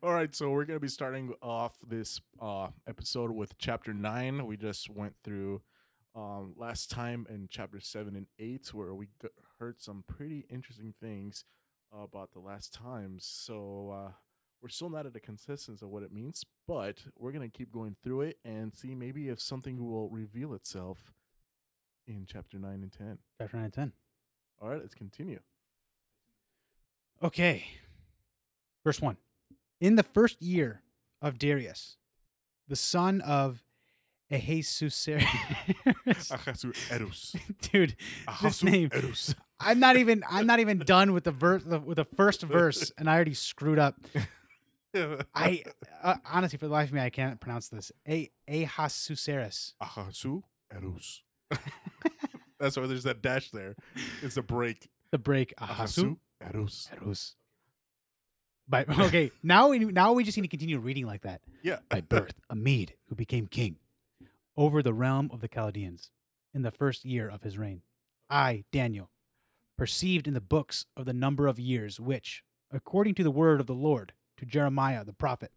All right, so we're gonna be starting off this uh, episode with chapter nine. We just went through um, last time in chapter seven and eight, where we g- heard some pretty interesting things about the last times. So uh, we're still not at a consensus of what it means, but we're gonna keep going through it and see maybe if something will reveal itself in chapter nine and ten. Chapter 9 and 10. All right, let's continue. Okay. Verse 1. In the first year of Darius, the son of Ahasuerus. Ahasu Erus. Dude, this name. I'm not even I'm not even done with the verse with the first verse and I already screwed up. I uh, honestly for the life of me I can't pronounce this. A Ahasuerus. Ahasu Erus. That's why there's that dash there. It's a break. The break Ahasu Erus. Erus. But okay, now we now we just need to continue reading like that. Yeah. by birth a Mede who became king over the realm of the Chaldeans in the first year of his reign. I, Daniel, perceived in the books of the number of years which, according to the word of the Lord to Jeremiah the prophet,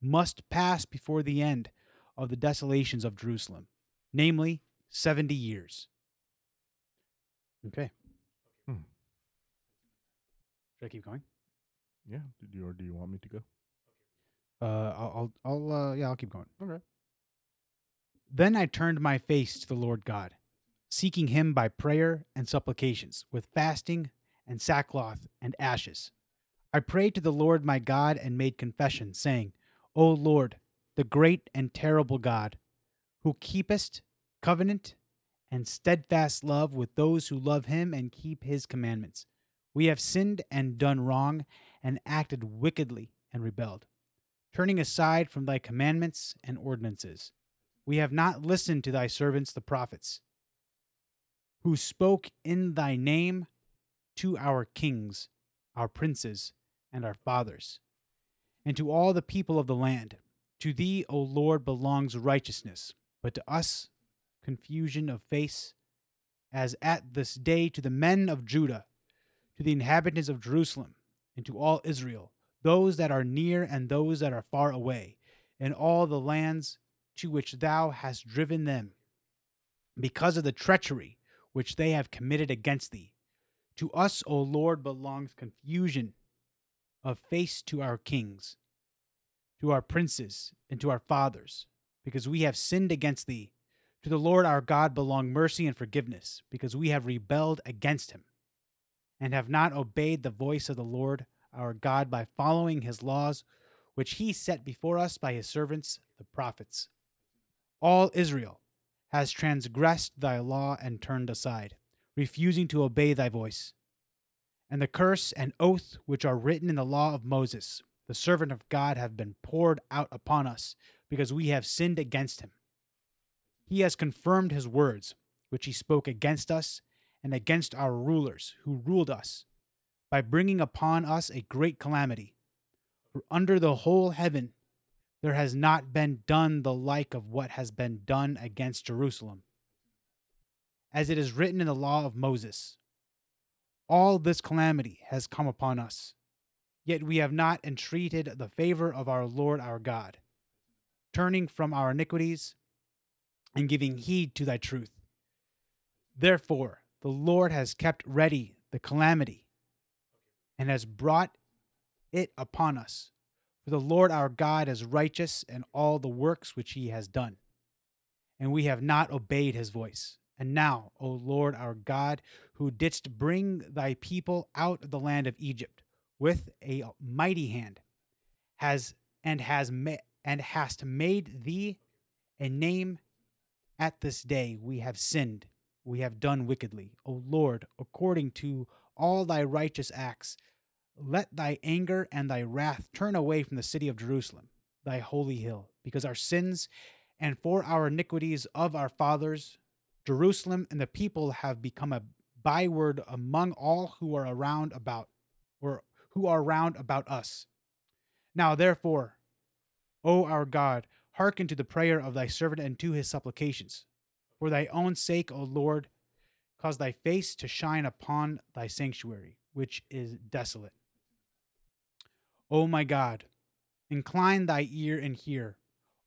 must pass before the end of the desolations of Jerusalem, namely 70 years. Okay. Hmm. Should I keep going? Yeah. Did you or do you want me to go? Uh, I'll, I'll, I'll uh, yeah, I'll keep going. Okay. Then I turned my face to the Lord God, seeking him by prayer and supplications, with fasting and sackcloth and ashes. I prayed to the Lord my God and made confession, saying, O Lord, the great and terrible God, who keepest covenant and steadfast love with those who love him and keep his commandments. We have sinned and done wrong and acted wickedly and rebelled, turning aside from thy commandments and ordinances. We have not listened to thy servants the prophets, who spoke in thy name to our kings, our princes, and our fathers, and to all the people of the land. To thee, O Lord, belongs righteousness, but to us confusion of face, as at this day to the men of Judah, to the inhabitants of Jerusalem, and to all Israel, those that are near and those that are far away, in all the lands to which thou hast driven them, because of the treachery which they have committed against thee. To us, O Lord, belongs confusion of face to our kings, to our princes, and to our fathers, because we have sinned against thee. To the Lord our God belong mercy and forgiveness, because we have rebelled against him, and have not obeyed the voice of the Lord our God by following his laws, which he set before us by his servants the prophets. All Israel has transgressed thy law and turned aside, refusing to obey thy voice. And the curse and oath which are written in the law of Moses, the servant of God, have been poured out upon us, because we have sinned against him. He has confirmed his words, which he spoke against us and against our rulers who ruled us, by bringing upon us a great calamity. For under the whole heaven there has not been done the like of what has been done against Jerusalem. As it is written in the law of Moses, all this calamity has come upon us, yet we have not entreated the favor of our Lord our God, turning from our iniquities and giving heed to thy truth. Therefore, the Lord has kept ready the calamity and has brought it upon us. For the Lord our God is righteous in all the works which he has done. And we have not obeyed his voice. And now, O Lord our God, who didst bring thy people out of the land of Egypt with a mighty hand, has and has ma- and hast made thee a name at this day we have sinned, we have done wickedly. O Lord, according to all thy righteous acts, let thy anger and thy wrath turn away from the city of Jerusalem, thy holy hill, because our sins and for our iniquities of our fathers, Jerusalem and the people have become a byword among all who are around about, or who are round about us. Now, therefore, O our God, hearken to the prayer of thy servant and to his supplications. For thy own sake, O Lord, cause thy face to shine upon thy sanctuary, which is desolate. O my God, Incline thy ear and hear.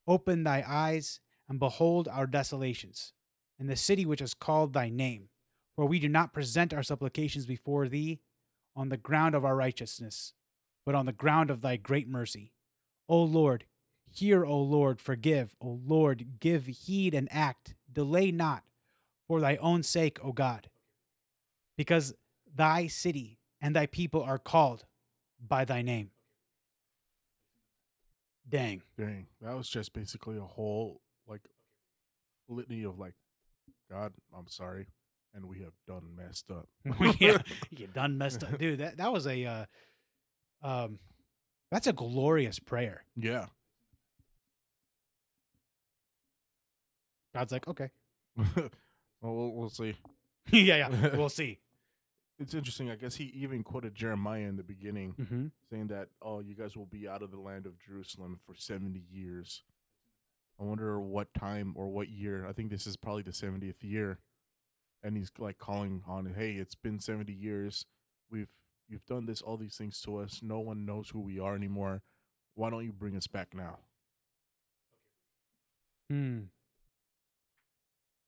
Open thy eyes and behold our desolations, and the city which is called thy name. For we do not present our supplications before thee on the ground of our righteousness, but on the ground of thy great mercy. O Lord, hear, O Lord, forgive. O Lord, give heed and act. Delay not for thy own sake, O God, because thy city and thy people are called by thy name. Dang. Dang, that was just basically a whole like litany of like, God, I'm sorry, and we have done messed up. yeah, you done messed up, dude. That that was a, uh, um, that's a glorious prayer. yeah. God's like, okay, well, we'll, we'll see. yeah, yeah, we'll see. It's interesting. I guess he even quoted Jeremiah in the beginning, Mm-hmm. saying that, "Oh, you guys will be out of the land of Jerusalem for seventy years." I wonder what time or what year. I think this is probably the seventieth year, and he's like calling on, it, "Hey, it's been seventy years. We've you've done this, all these things to us. No one knows who we are anymore. Why don't you bring us back now?" Hmm.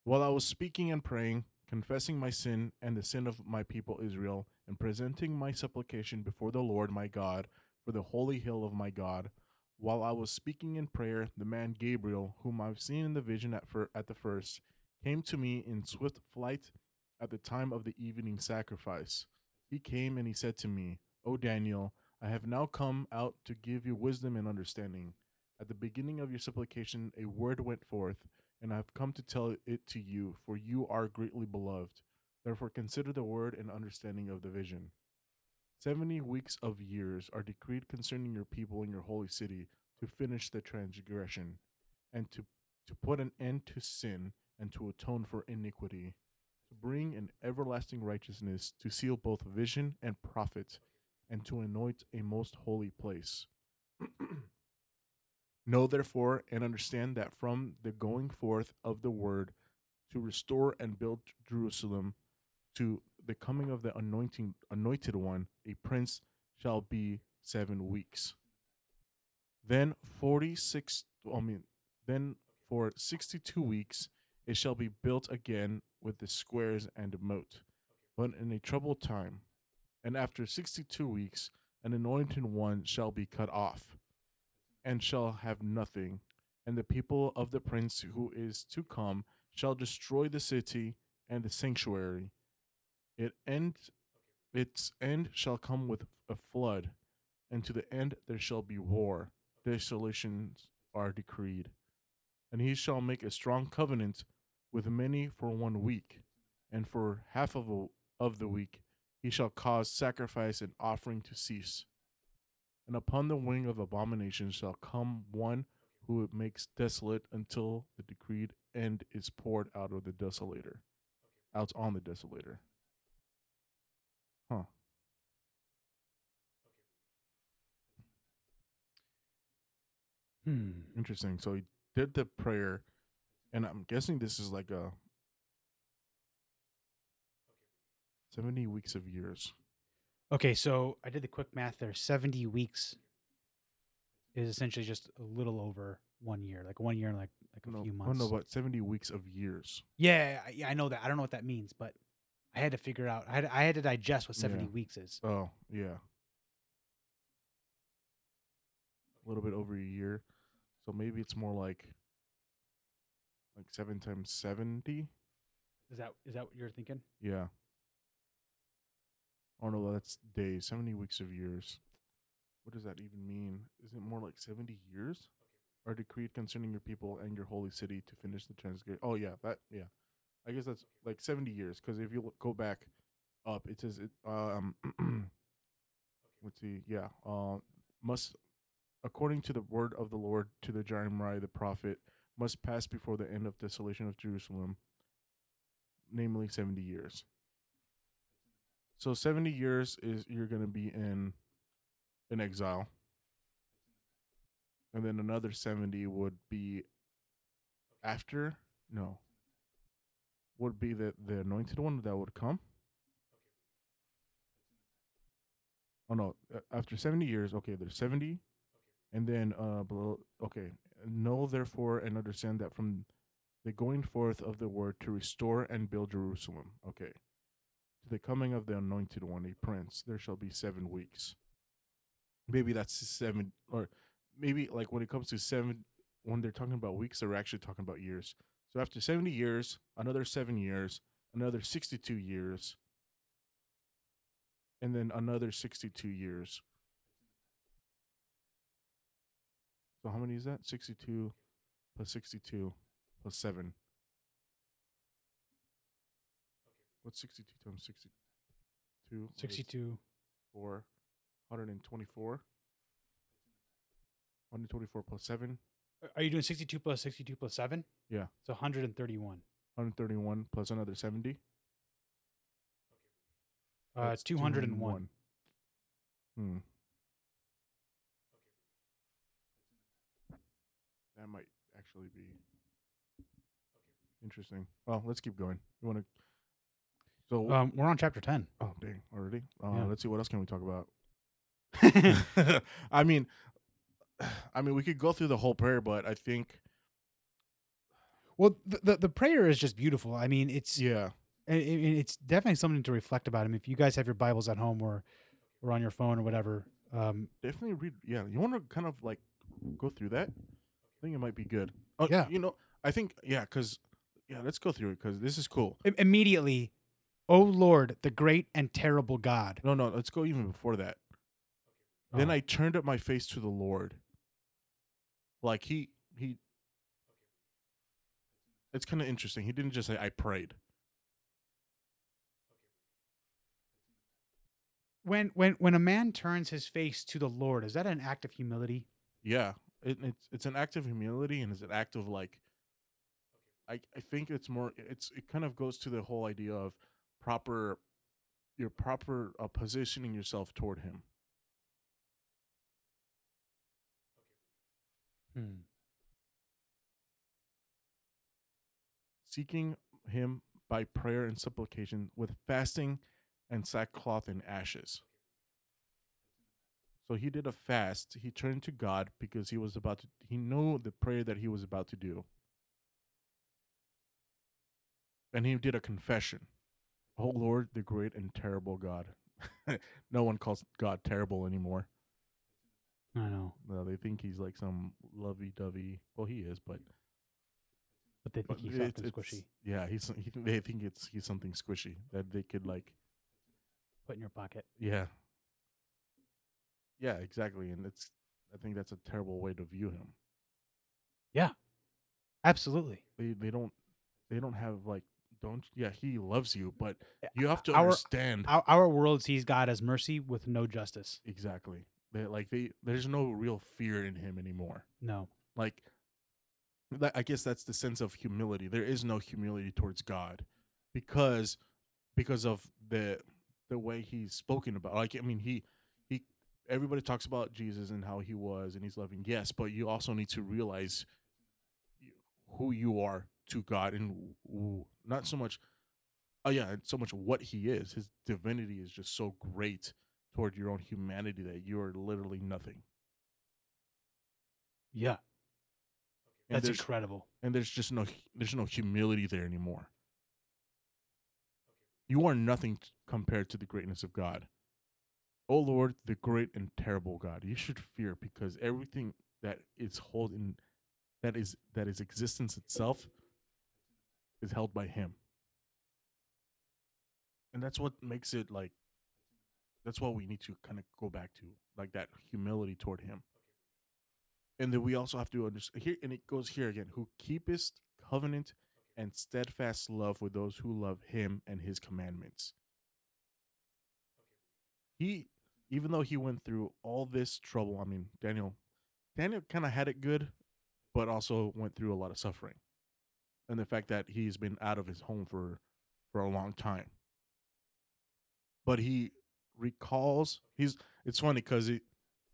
While I was speaking and praying, confessing my sin and the sin of my people Israel, and presenting my supplication before the Lord my God for the holy hill of my God, while I was speaking in prayer, the man Gabriel, whom I've seen in the vision at, fir- at the first, came to me in swift flight at the time of the evening sacrifice. He came and he said to me, O Daniel, I have now come out to give you wisdom and understanding. At the beginning of your supplication, a word went forth and I have come to tell it to you, for you are greatly beloved. Therefore, consider the word and understanding of the vision. Seventy weeks of years are decreed concerning your people and your holy city to finish the transgression, and to, to put an end to sin, and to atone for iniquity, to bring an everlasting righteousness, to seal both vision and prophet, and to anoint a most holy place. Know therefore and understand that from the going forth of the word to restore and build Jerusalem to the coming of the anointing anointed one, a prince shall be seven weeks. Then forty six I mean then for sixty two weeks it shall be built again with the squares and moat, but in a troubled time. And after sixty two weeks an anointed one shall be cut off and shall have nothing, and the people of the prince who is to come shall destroy the city and the sanctuary. It end its end shall come with a flood, and to the end there shall be war. Desolations are decreed. And he shall make a strong covenant with many for one week, and for half of, a, of the week he shall cause sacrifice and offering to cease and upon the wing of abomination shall come one who it makes desolate until the decreed end is poured out of the desolator, out on the desolator. Huh. Hmm. Interesting. So he did the prayer, and I'm guessing this is like a 70 weeks of years. Okay, so I did the quick math there. 70 weeks is essentially just a little over one year, like one year and like like a no, few oh, months. no, but 70 weeks of years. yeah, I- yeah, I know that. I don't know what that means, but I had to figure out. I had I had to digest what 70 Yeah. weeks is. Oh, yeah. A little bit over a year. So maybe it's more like like 7 times 70. Is that is that what you're thinking? Yeah. Oh no, that's days. 70 weeks of years. What does that even mean? Is it more like 70 years? Are decreed concerning your people and your holy city to finish the transgression. Oh yeah, that yeah. I guess that's like 70 years cuz if you look, go back up it says it um let's see. Yeah. Uh must according to the word of the Lord to the Jeremiah the prophet must pass before the end of desolation of Jerusalem namely 70 years. So 70 years is you're going to be in in exile. And then another 70 would be after no. Would be the the anointed one that would come. Oh no, after 70 years, okay, there's 70 And then, uh, below, okay, know therefore and understand that from the going forth of the word to restore and build Jerusalem. Okay. To the coming of the anointed one, a prince, there shall be seven weeks. Maybe that's seven, or maybe like when it comes to seven, when they're talking about weeks, they're actually talking about years. So after 70 years, another seven years, another 62 years, and then another 62 years. So how many is that? 62 plus 62 plus 7. What's 62 times 62? 62. 4. 124. 124 plus 7. Are you doing 62 plus 62 plus 7? Yeah. So 131. 131 plus another 70. Uh, That's 201. Hmm. That might actually be interesting. Well, let's keep going. You want to? So, Um, we're on chapter 10. oh dang, already. Uh, yeah. Let's see. What else can we talk about? I mean, I mean, we could go through the whole prayer, but I think, well, the, the the prayer is just beautiful. I mean, it's yeah, and it- it's definitely something to reflect about. I mean, if you guys have your Bibles at home or or on your phone or whatever, um, definitely read. Yeah, you want to kind of like go through that. I think it might be good. Oh, Yeah. You know, I think yeah, because yeah, let's go through it because this is cool. im- immediately, "O Lord, the great and terrible God." No, no, let's go even before that. Then Oh. I turned up my face to the Lord. Like he he It's kind of interesting. He didn't just say I prayed. when when when a man turns his face to the Lord, is that an act of humility? Yeah. It, it's it's an act of humility and it's an act of like I I think it's more it's it kind of goes to the whole idea of proper your proper uh, positioning yourself toward him. Hmm. seeking him by prayer and supplication with fasting and sackcloth and ashes. So he did a fast. He turned to God because he was about to he knew the prayer that he was about to do. And he did a confession. Oh Lord, the great and terrible God. no one calls God terrible anymore. I know, No, they think he's like some lovey-dovey. Well, he is, but but they think but he's it's- and it's- squishy. Yeah, he's he, they think it's he's something squishy that they could like Put in your pocket. yeah. Yeah, exactly. And it's I think that's a terrible way to view him. Yeah, absolutely. They they don't they don't have like don't yeah, he loves you, but you have to our- understand Our, our world sees God as mercy with no justice. exactly. They like they there's no real fear in him anymore. No. Like that, I guess that's the sense of humility. There is no humility towards God because because of the the way he's spoken about. Like I mean, he he everybody talks about Jesus and how he was and he's loving. Yes, but you also need to realize who you are to God and not so much oh yeah, so much what he is. His divinity is just so great toward your own humanity that you are literally nothing. Yeah. And That's incredible. and there's just no there's no humility there anymore. You are nothing compared to the greatness of God. O Lord, the great and terrible God, you should fear because everything that is holding that is that is existence itself is held by him. And that's what makes it like that's what we need to kind of go back to, like that humility toward him. And then we also have to understand here, and it goes here again: who keepest covenant and steadfast love with those who love Him and His commandments. He, even though he went through all this trouble, I mean, Daniel, Daniel kind of had it good, but also went through a lot of suffering, and the fact that he's been out of his home for for a long time. But he recalls he's. It's funny because he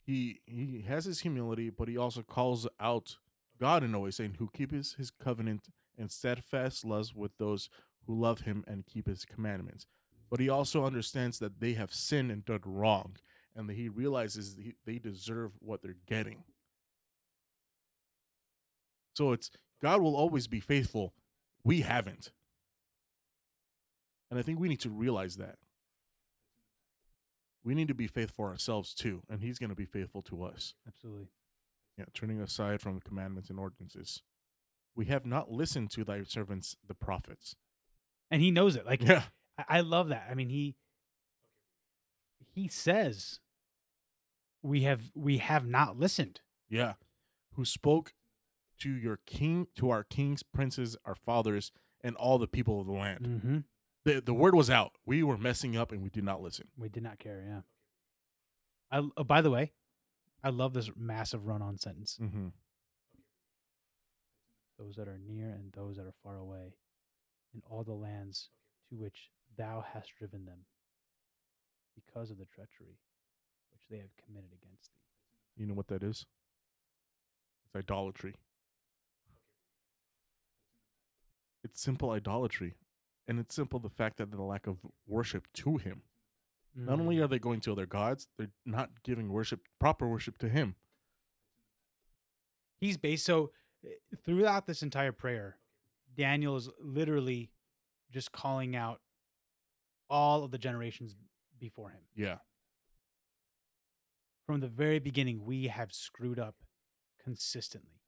he he has his humility, but he also calls out God in a way, saying, "Who keep his, covenant and steadfast loves with those who love him and keep his commandments." But he also understands that they have sinned and done wrong, and that he realizes he, they deserve what they're getting. So it's God will always be faithful. We haven't. And I think we need to realize that. We need to be faithful ourselves too, and He's going to be faithful to us. Absolutely. Yeah, turning aside from commandments and ordinances. We have not listened to thy servants, the prophets. And he knows it. Like Yeah. I, I love that. I mean, he he says we have we have not listened. Yeah. Who spoke to your king, to our kings, princes, our fathers, and all the people of the land. Mm-hmm. The, the word was out. We were messing up and we did not listen. We did not care. Yeah. I. Oh, by the way, I love this massive run-on sentence. Mm-hmm. Those that are near and those that are far away, in all the lands to which thou hast driven them, because of the treachery which they have committed against thee. You know what that is? It's idolatry. It's simple idolatry. And it's simple the fact that the lack of worship to him. Not only Mm. are they going to other gods, they're not giving worship, proper worship to him. he's based so uh, throughout this entire prayer daniel is literally just calling out all of the generations before him Yeah. from the very beginning we have screwed up consistently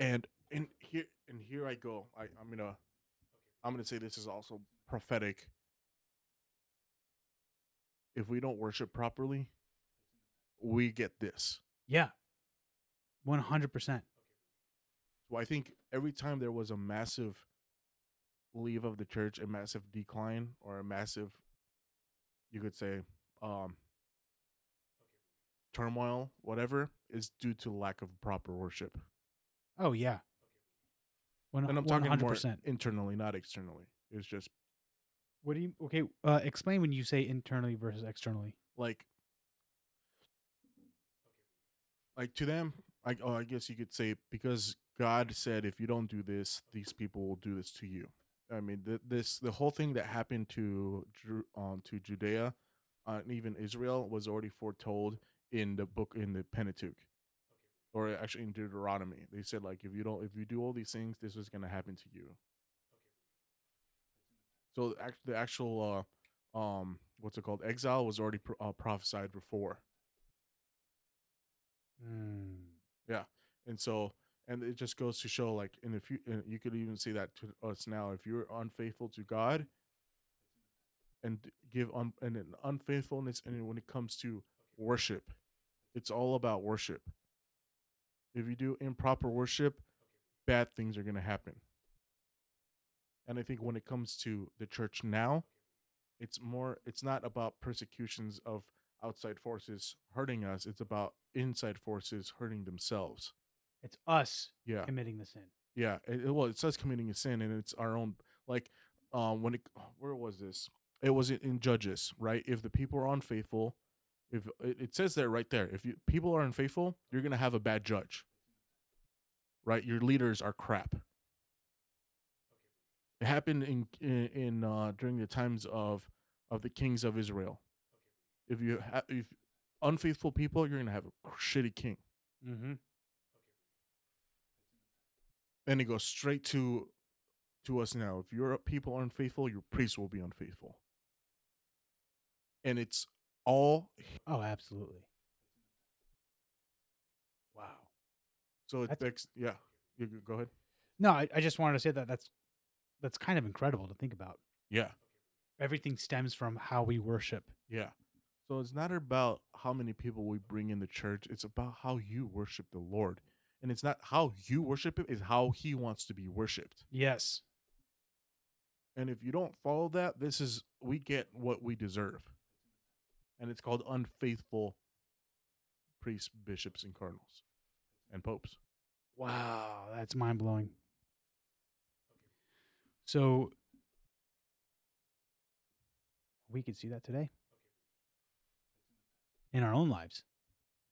and and here and here I go. I, I'm gonna I'm gonna say this is also prophetic. If we don't worship properly, we get this. yeah 100% So I think every time there was a massive leave of the church, a massive decline, or a massive, you could say, um, turmoil, whatever, is due to lack of proper worship. oh yeah And I'm talking 100% more internally, not externally. It's just what do you okay uh, explain when you say internally versus externally. Like like to them I, oh, I guess you could say because god said if you don't do this these people will do this to you. I mean th- this the whole thing that happened to um, to judea uh, and even israel was already foretold in the book in the pentateuch or actually in deuteronomy they said like if you don't if you do all these things this is going to happen to you. So the actual uh um what's it called? Exile was already pro- uh, prophesied before. Mm. Yeah, and so and it just goes to show like in the future you could even see that to us now if you're unfaithful to god and give un- and an unfaithfulness and when it comes to worship it's all about worship if you do improper worship bad things are going to happen. And i think when it comes to the church now it's more it's not about persecutions of outside forces hurting us it's about inside forces hurting themselves. It's us yeah. committing the sin. Yeah it, it- well it says committing a sin and it's our own like um when it where was this? It was in judges right? If the people are unfaithful if it, says there right there if you people are unfaithful you're gonna have a bad judge right your leaders are crap it happened in in, in uh during the times of of the kings of israel if you have if unfaithful people you're gonna have a shitty king mm-hmm. and it goes straight to to us now. If your people are unfaithful, your priests will be unfaithful. And it's all oh absolutely wow so it That's- begs yeah. You go- go ahead. no I, I just wanted to say that that's that's kind of incredible to think about Yeah. everything stems from how we worship Yeah. So it's not about how many people we bring in the church, it's about how you worship the Lord. And it's not how you worship him, it's how he wants to be worshiped. yes And if you don't follow that, this is we get what we deserve. And it's called unfaithful priests, bishops, and cardinals and popes. Wow, that's mind blowing. So we could see that today in our own lives.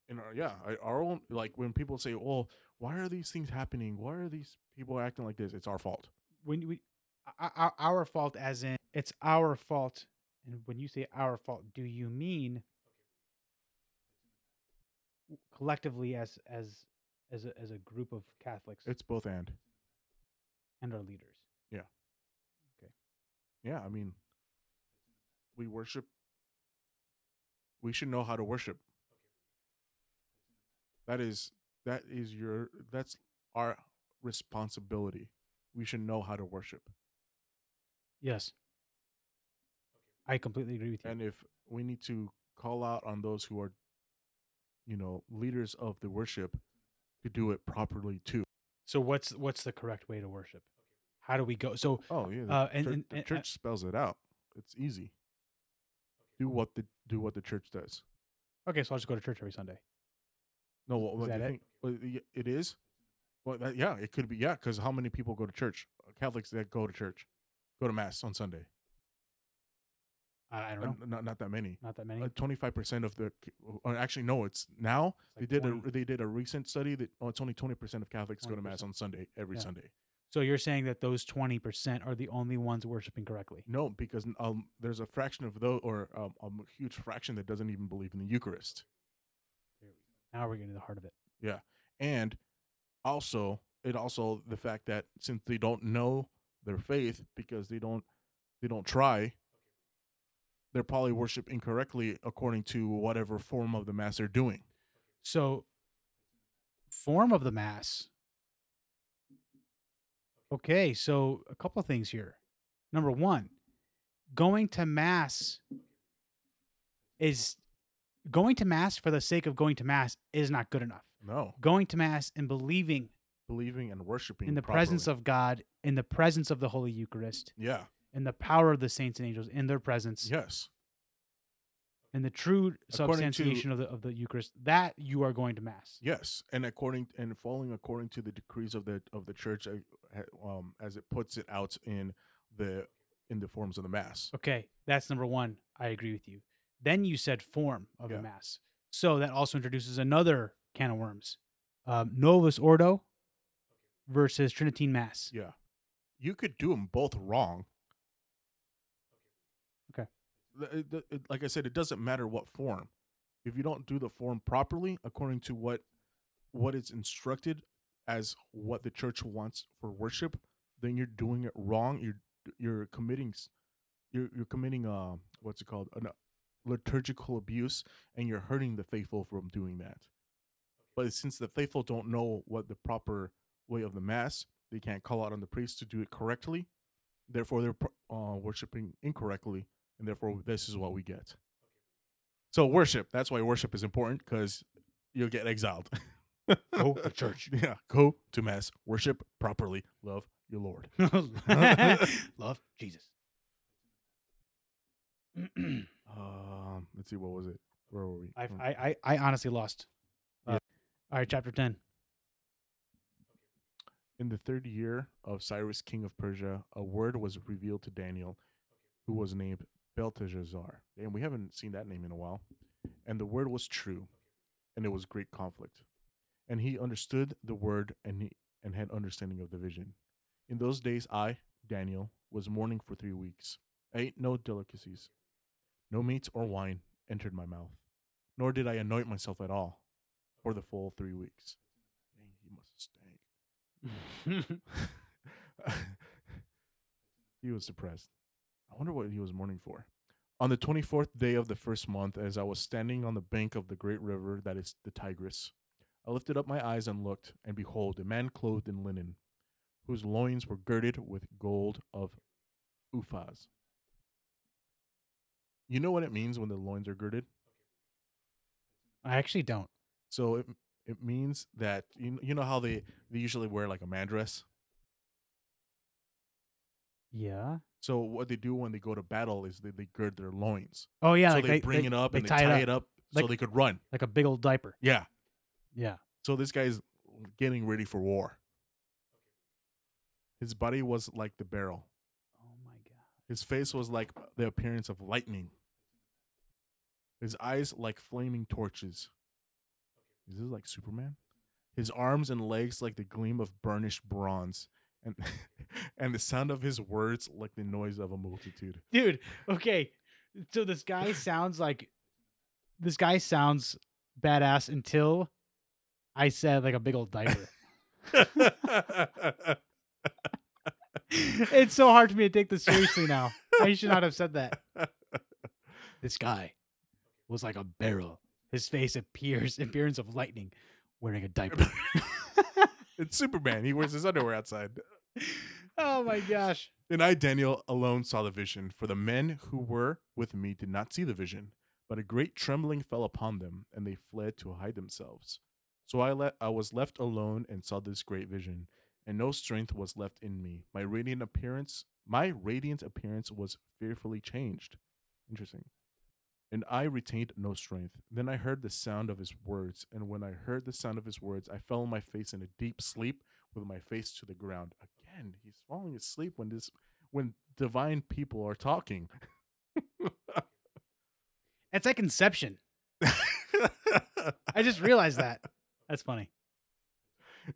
in our yeah our own like when people say well why are these things happening why are these people acting like this it's our fault When we our, our fault, as in it's our fault. And when you say our fault, do you mean collectively as as as a, as a group of Catholics? it's both and and our leaders. Yeah, Okay. Yeah, I mean, we worship. We should know how to worship. That is that is your that's our responsibility. We should know how to worship. Yes. I completely agree with you. And if we need to call out on those who are, you know, leaders of the worship to do it properly too. so what's what's the correct way to worship? How do we go? So Oh yeah, the, Uh, and- church, and- the church spells it out. It's easy. Do what the do what the church does. okay, so I'll just go to church every Sunday. No, what, what that do you it? think? It is. Well, that, yeah, it could be. Yeah, because how many people go to church? Catholics that go to church, go to mass on Sunday. I, I don't Uh, know. not not that many. Not that many. Twenty five percent of the. Or actually, no. It's now It's like they did 20. a they did a recent study that oh, it's only twenty percent of Catholics go to mass 20%. on Sunday every Yeah. Sunday. So you're saying that those twenty percent are the only ones worshiping correctly? No, because um, there's a fraction of those, or um, a huge fraction that doesn't even believe in the Eucharist. Now we're getting to the heart of it. Yeah. And also it also the fact that since they don't know their faith because they don't they don't try they're probably worship incorrectly according to whatever form of the mass they're doing So, form of the mass. Okay, so a couple of things here. Number one, going to mass is going to mass for the sake of going to mass is not good enough. no Going to mass and believing believing and worshiping in the properly. presence of God, in the presence of the Holy Eucharist, yeah in the power of the saints and angels, in their presence, yes And the true According to- substantiation of the of the Eucharist, that you are going to mass. yes and according and following according to the decrees of the of the church uh, um as it puts it out in the in the forms of the mass Okay, that's number one. I agree with you. Then you said form of Yeah. the mass. So that also introduces another can of worms. Um, Novus Ordo versus Tridentine Mass. Yeah. You could do them both wrong. Okay. The- it- the- it- like I said, it doesn't matter what form. If you don't do the form properly according to what what is instructed as what the church wants for worship, then you're doing it wrong. You're you're committing you're you're committing uh what's it called an liturgical abuse, and you're hurting the faithful from doing that. But since the faithful don't know what the proper way of the mass, they can't call out on the priest to do it correctly. Therefore, they're uh, worshiping incorrectly, and therefore, this is what we get. So, worship. That's why worship is important because you'll get exiled. Go to church. Yeah, go to mass, worship properly, love your Lord. Love Jesus. Um, let's see, what was it? Where were we? I, Um, I, I, I honestly lost. Uh, Yeah. All right, chapter 10. In the third year of Cyrus, king of Persia, a word was revealed to Daniel, who was named Belteshazzar. And we haven't seen that name in a while. And the word was true, and it was great conflict. And he understood the word and he and had understanding of the vision. In those days, I, Daniel, was mourning for three weeks. I ate no delicacies, no meat or wine entered my mouth, nor did I anoint myself at all for the full three weeks. Dang, he must have stank. he was depressed. I wonder what he was mourning for. On the 24th day of the first month, as I was standing on the bank of the great river that is the Tigris, I lifted up my eyes and looked, and behold, a man clothed in linen, whose loins were girded with gold of Uphaz. You know what it means when the loins are girded? I actually don't. So it it means that you you know how they they usually wear like a man dress. Yeah. So what they do when they go to battle is they, they gird their loins. Oh, yeah. so like they, bring it up and they tie, it up, so Like- they could run. like a big old diaper. Yeah. Yeah. So this guy's getting ready for war. His body was like the barrel. Oh, my God. His face was like the appearance of lightning. His eyes like flaming torches. Is this like Superman? His arms and legs like the gleam of burnished bronze, and and the sound of his words like the noise of a multitude. Dude, okay. So this guy sounds like this guy sounds badass until I said like a big old diaper. it's so hard for me to take this seriously now. I should not have said that. This guy was like a barrel. His face appears appearance of lightning, wearing a diaper. it's Superman. He wears his underwear outside. Oh my gosh. And I, Daniel, alone saw the vision, for the men who were with me did not see the vision. But a great trembling fell upon them, and they fled to hide themselves. So I, le- I was left alone and saw this great vision, and no strength was left in me. My radiant appearance, my radiant appearance was fearfully changed. Interesting. And I retained no strength. Then I heard the sound of his words, and when I heard the sound of his words, I fell on my face in a deep sleep with my face to the ground. Again, he's falling asleep when this when divine people are talking. It's like Inception. I just realized that. That's funny.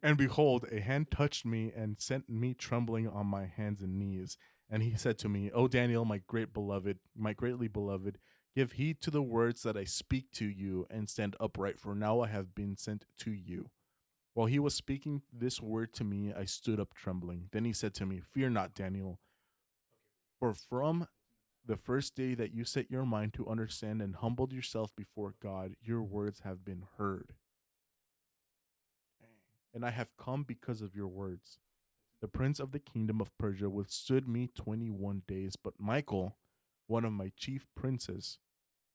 And behold, a hand touched me and sent me trembling on my hands and knees. And he said to me, O Daniel, my great beloved, my greatly beloved, give heed to the words that I speak to you and stand upright, for now I have been sent to you. While he was speaking this word to me, I stood up trembling. Then he said to me, Fear not, Daniel, for from the first day that you set your mind to understand and humbled yourself before God, your words have been heard. And I have come because of your words. The prince of the kingdom of Persia withstood me 21 days, but Michael, one of my chief princes,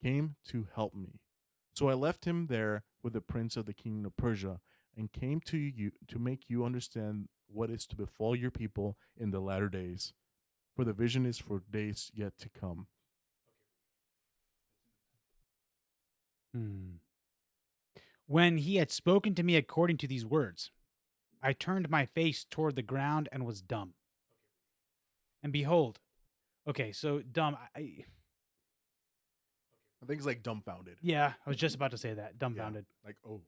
came to help me. So I left him there with the prince of the kingdom of Persia and came to you to make you understand what is to befall your people in the latter days for the vision is for days yet to come. Hmm. When he had spoken to me according to these words, I turned my face toward the ground and was dumb. And behold, okay, so dumb. I, I think it's like dumbfounded. yeah, I was just about to say that dumbfounded, Like, oh,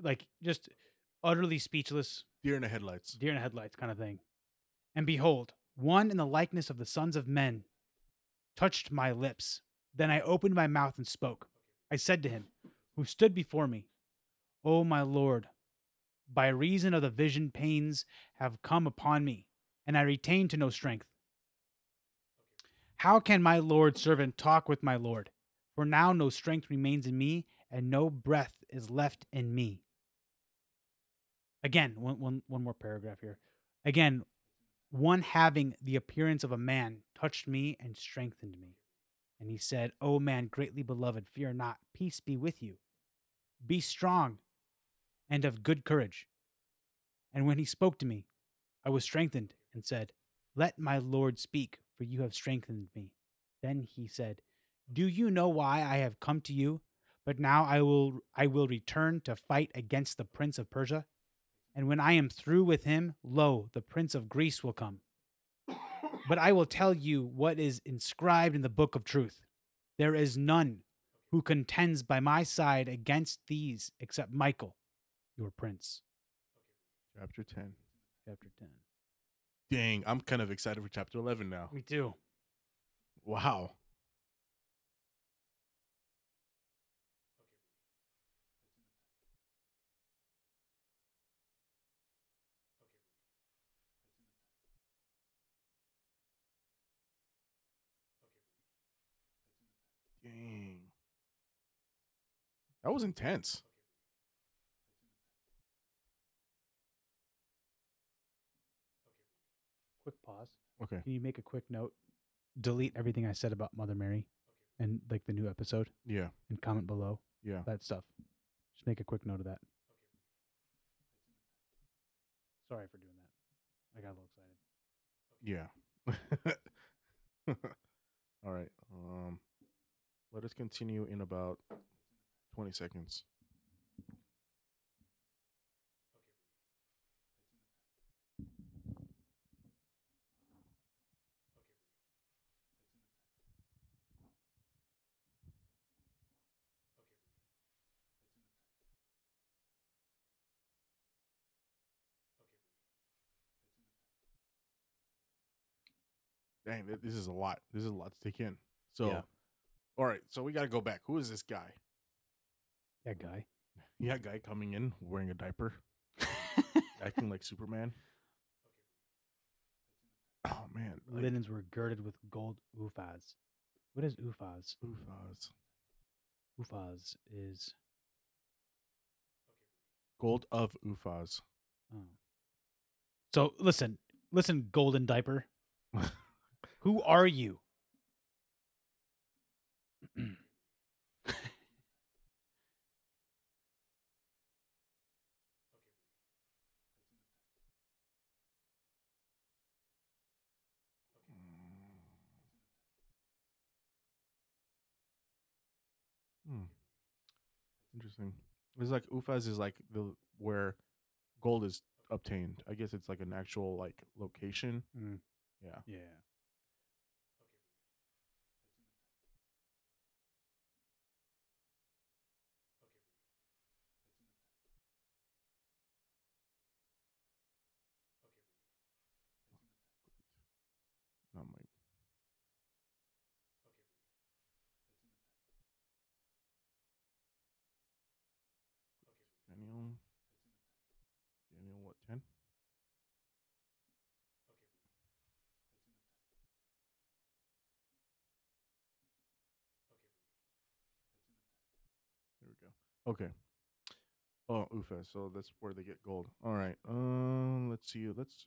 like just utterly speechless, deer in the headlights. deer in the headlights kind of thing. And behold, one in the likeness of the sons of men touched my lips. Then I opened my mouth and spoke. I said to him, who stood before me, O my Lord, by reason of the vision, pains have come upon me, and I retain to no strength. How can my Lord servant talk with my Lord? For now no strength remains in me, and no breath is left in me. Again, one, one, one more paragraph here. Again, one having the appearance of a man touched me and strengthened me. And he said, O man greatly beloved, fear not, peace be with you. Be strong and of good courage. And when he spoke to me, I was strengthened and said, Let my Lord speak, for you have strengthened me. Then he said, Do you know why I have come to you? But now I will I will return to fight against the prince of Persia. And when I am through with him, lo, the prince of Greece will come. But I will tell you what is inscribed in the book of truth. There is none who contends by my side against these except Michael, your prince. Chapter 10. Chapter 10. Dang, I'm kind of excited for chapter 11 now. Me too. Wow. That was intense. Quick pause. Okay. Can you make a quick note? Delete everything I said about Mother Mary and like the new episode Yeah. and comment below Yeah. that stuff. Just make a quick note of that. Sorry for doing that. I got a little excited. Yeah. All right. Um, let us continue in about 20 seconds. Dang, this is a lot. This is a lot to take in. So, Yeah. all right. So we got to go back. Who is this guy? That guy. Yeah, guy coming in wearing a diaper, acting like Superman. Oh man, like, linens were girded with gold uphaz. What is uphaz? Uphaz. Uphaz is gold of Uphaz. oh. So listen, listen, golden diaper. Who are you? Hmm. Interesting. It's like Uphaz is like the where gold is obtained. I guess it's like an actual like location. Mm. Yeah. Yeah. Not my. Daniel. Daniel, what ten? There we go. Okay. Oh, Ufa. So that's where they get gold. All right. Um, let's see. Let's.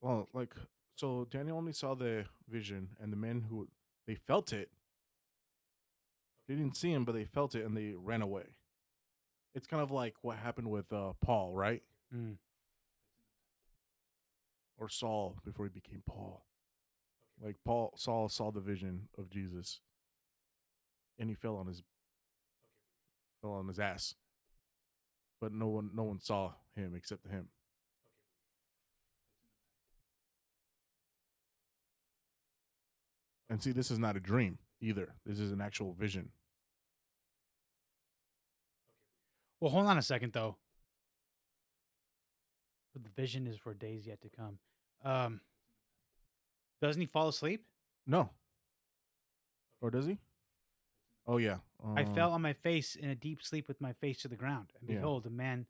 Well, like, so Daniel only saw the vision, and the men who they felt it. They didn't see him, but they felt it, and they ran away. It's kind of like what happened with uh, Paul, right? Mm. Or Saul before he became Paul. Like Paul, Saul saw the vision of Jesus, and he fell on his fell on his ass. But no one, no one saw him except him. And see, this is not a dream either. This is an actual vision. Well, hold on a second though. But the vision is for days yet to come. Um, doesn't he fall asleep? No. Or does he? Oh yeah. I Uh, fell on my face in a deep sleep with my face to the ground, and Yeah. behold, a man.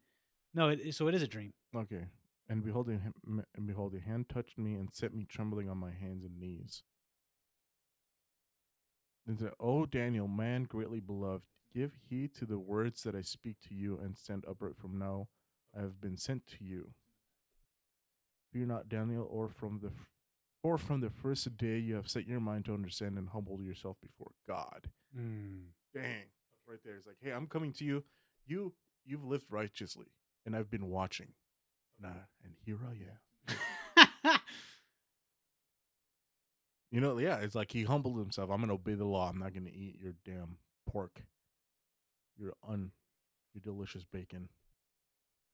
No, it, so it is a dream. Okay. And beholding him, and behold, a hand touched me and set me trembling on my hands and knees. Then said, "O Daniel, man greatly beloved, give heed to the words that I speak to you, and stand upright from now. I have been sent to you. Fear not, Daniel, or from the, f- for from the first day you have set your mind to understand and humbled yourself before God." Mm. Dang, right there. It's like, hey, I'm coming to you. You, you've lived righteously, and I've been watching. Nah, and here I am. You know, yeah, it's like he humbled himself. I'm gonna obey the law. I'm not gonna eat your damn pork, your un, your delicious bacon.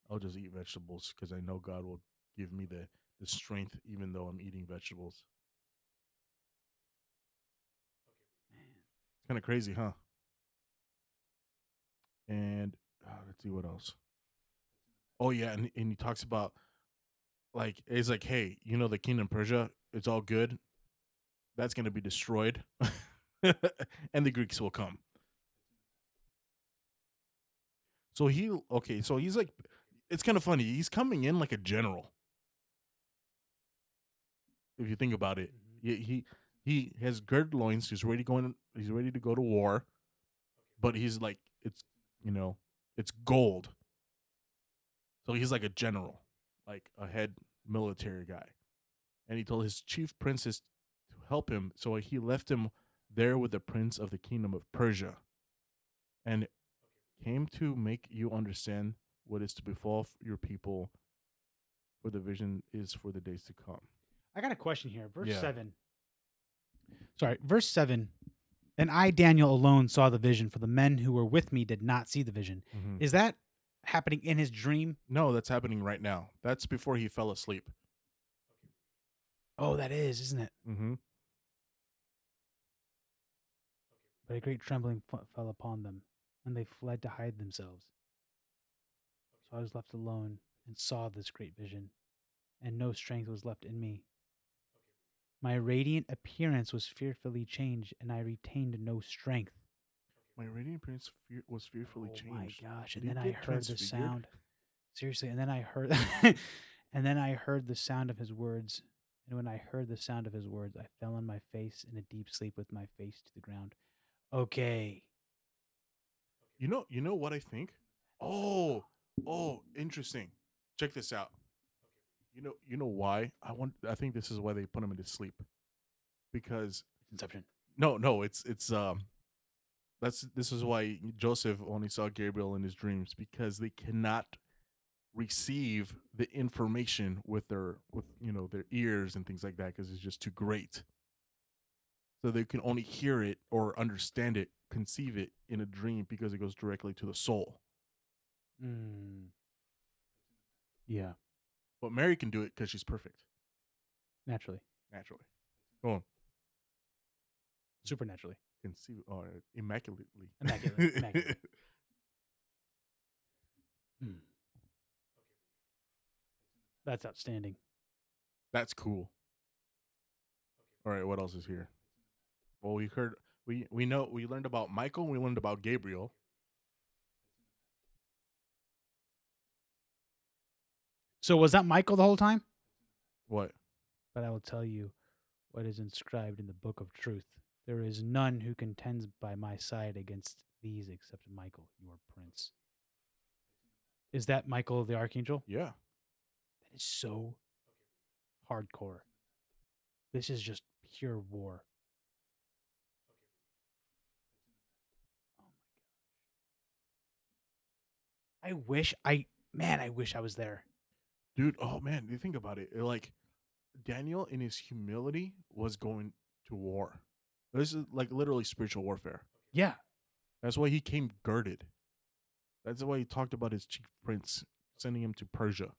I'll just eat vegetables because I know God will give me the the strength, even though I'm eating vegetables. Kind of crazy, huh? And uh, let's see what else. Oh yeah, and and he talks about like it's like, hey, you know, the kingdom of Persia, it's all good. That's gonna be destroyed, and the Greeks will come. So he okay, so he's like, it's kind of funny. He's coming in like a general. If you think about it, Mhm. he he, he has girded loins. He's ready going. He's ready to go to war, but he's like, it's you know, it's gold. So he's like a general, like a head military guy. And he told his chief princes to help him. So he left him there with the prince of the kingdom of Persia and came to make you understand what is to befall your people, for the vision is for the days to come. I got a question here. Verse Yeah. seven. Sorry, verse seven. And I, Daniel, alone saw the vision, for the men who were with me did not see the vision. Is that happening in his dream? No, that's happening right now. That's before he fell asleep. Oh, that is, isn't it? Mm-hmm. But a great trembling f- fell upon them, and they fled to hide themselves. So I was left alone and saw this great vision, and no strength was left in me. My radiant appearance was fearfully changed, and I retained no strength. My radiant appearance fear- was fearfully oh changed. my gosh! And he then I heard the sound. Seriously, and then I heard, and then I heard the sound of his words And when I heard the sound of his words, I fell on my face in a deep sleep with my face to the ground. Okay. You know, you know what I think? Oh, oh, interesting. Check this out. You know, you know why? I want. I think this is why they put him into sleep, because Inception. no, no, it's it's um, that's this is why Joseph only saw Gabriel in his dreams because they cannot receive the information with their with you know their ears and things like that because it's just too great. So they can only hear it or understand it, conceive it in a dream because it goes directly to the soul. Mm. Yeah, But Mary can do it because she's perfect, naturally, naturally. Go on. supernaturally. Conceive or immaculately. Immaculate, immaculate. Hmm. That's outstanding. That's cool. All right, what else is here? Well, we heard we we know we learned about Michael, we learned about Gabriel. So was that Michael the whole time? What? But I will tell you what is inscribed in the book of truth. There is none who contends by my side against these except Michael, your prince. Is that Michael the archangel? Yeah. That is so hardcore. This is just pure war. Oh my gosh. I wish I man, I wish I was there. Dude, oh man, you think about it. it, Like Daniel in his humility was going to war. This is like literally spiritual warfare. Yeah. That's why he came girded. That's why he talked about his chief prince sending him to Persia.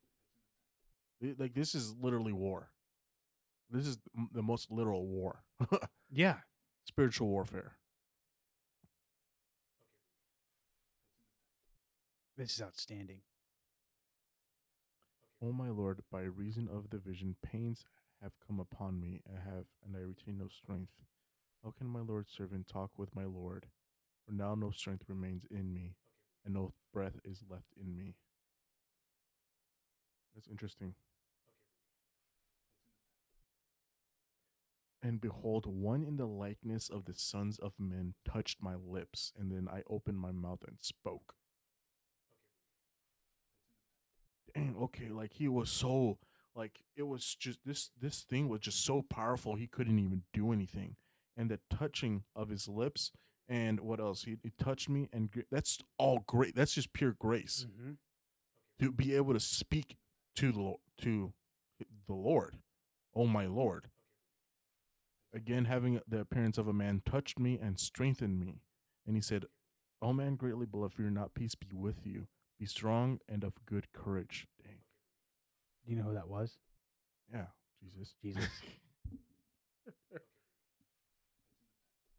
Like this is literally war. This is the most literal war. Yeah. Spiritual warfare. This is outstanding. O my Lord, by reason of the vision, pains have come upon me, I have, and I retain no strength. How can my Lord's servant talk with my Lord? For now no strength remains in me, and no breath is left in me. That's interesting. And behold, one in the likeness of the sons of men touched my lips, and then I opened my mouth and spoke. Dang, okay, like he was so like it was just this this thing was just so powerful he couldn't even do anything. And the touching of his lips and what else? He, he touched me and that's all great. That's just pure grace Mm-hmm. to be able to speak to the to the Lord, oh my Lord. Again, having the appearance of a man touched me and strengthened me, and he said, "O man, greatly beloved, fear not. Peace be with you. Be strong and of good courage." Dang, Do you know who that was? yeah, Jesus, Jesus.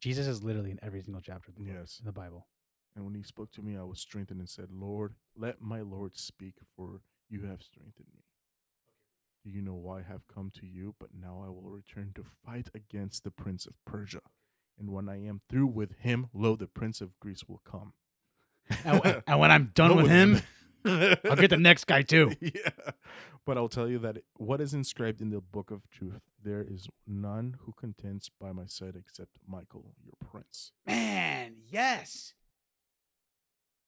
Jesus is literally in every single chapter of the, book, Yes. in the Bible. And when he spoke to me, I was strengthened and said, Lord, let my Lord speak, for you have strengthened me. Do you know why I have come to you? But now I will return to fight against the prince of Persia. And when I am through with him, lo, the prince of Greece will come. And, and when I'm done with him, I'll get the next guy too. yeah. But I'll tell you that what is inscribed in the book of truth, there is none who contends by my side except Michael, your prince. Man, yes.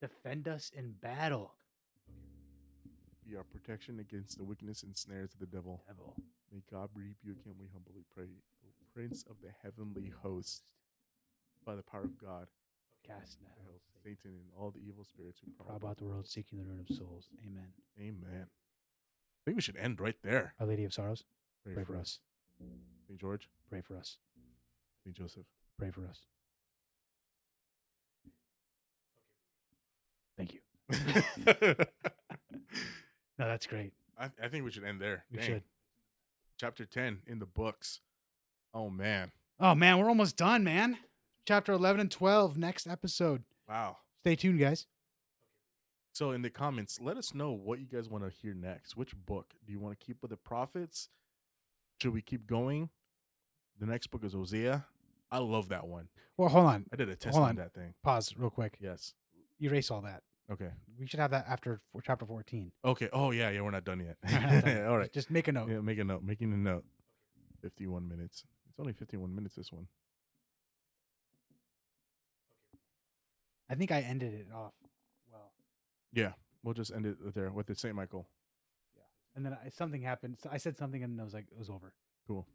Defend us in battle. Be our protection against the wickedness and snares of the devil. Devil. May God rebuke him, we humbly pray. O Prince of the heavenly host, by the power of God, Cast in hell. Satan, and all the evil spirits who Prowl about the world seeking the ruin of souls. Amen. Amen. I think we should end right there. Our Lady of Sorrows, Pray, pray for us. St. George, Pray for us. St. Joseph. Pray for us. Thank you. No, that's great. I, I think we should end there. We Dang. should. Chapter 10 in the books. Oh, man. Oh man, we're almost done, man. Chapter 11 and 12 next episode. Wow. Stay tuned, guys. So in the comments, let us know what you guys want to hear next. Which book do you want to keep with the prophets? Should we keep going? The next book is Hosea. I love that one. Well, hold on. I did a test Hold on on. that thing. Pause real quick. Yes. Erase all that. Okay. We should have that after for chapter 14. Okay. Oh yeah, yeah. We're not done yet. We're not done. all right. Just make a note. Yeah, make a note. Making a note. 51 minutes. It's only 51 minutes. This one. I think I ended it off well. Yeah, we'll just end it there with the Saint Michael. Yeah, And then I, something happened. So I said something and I was like, it was over. Cool.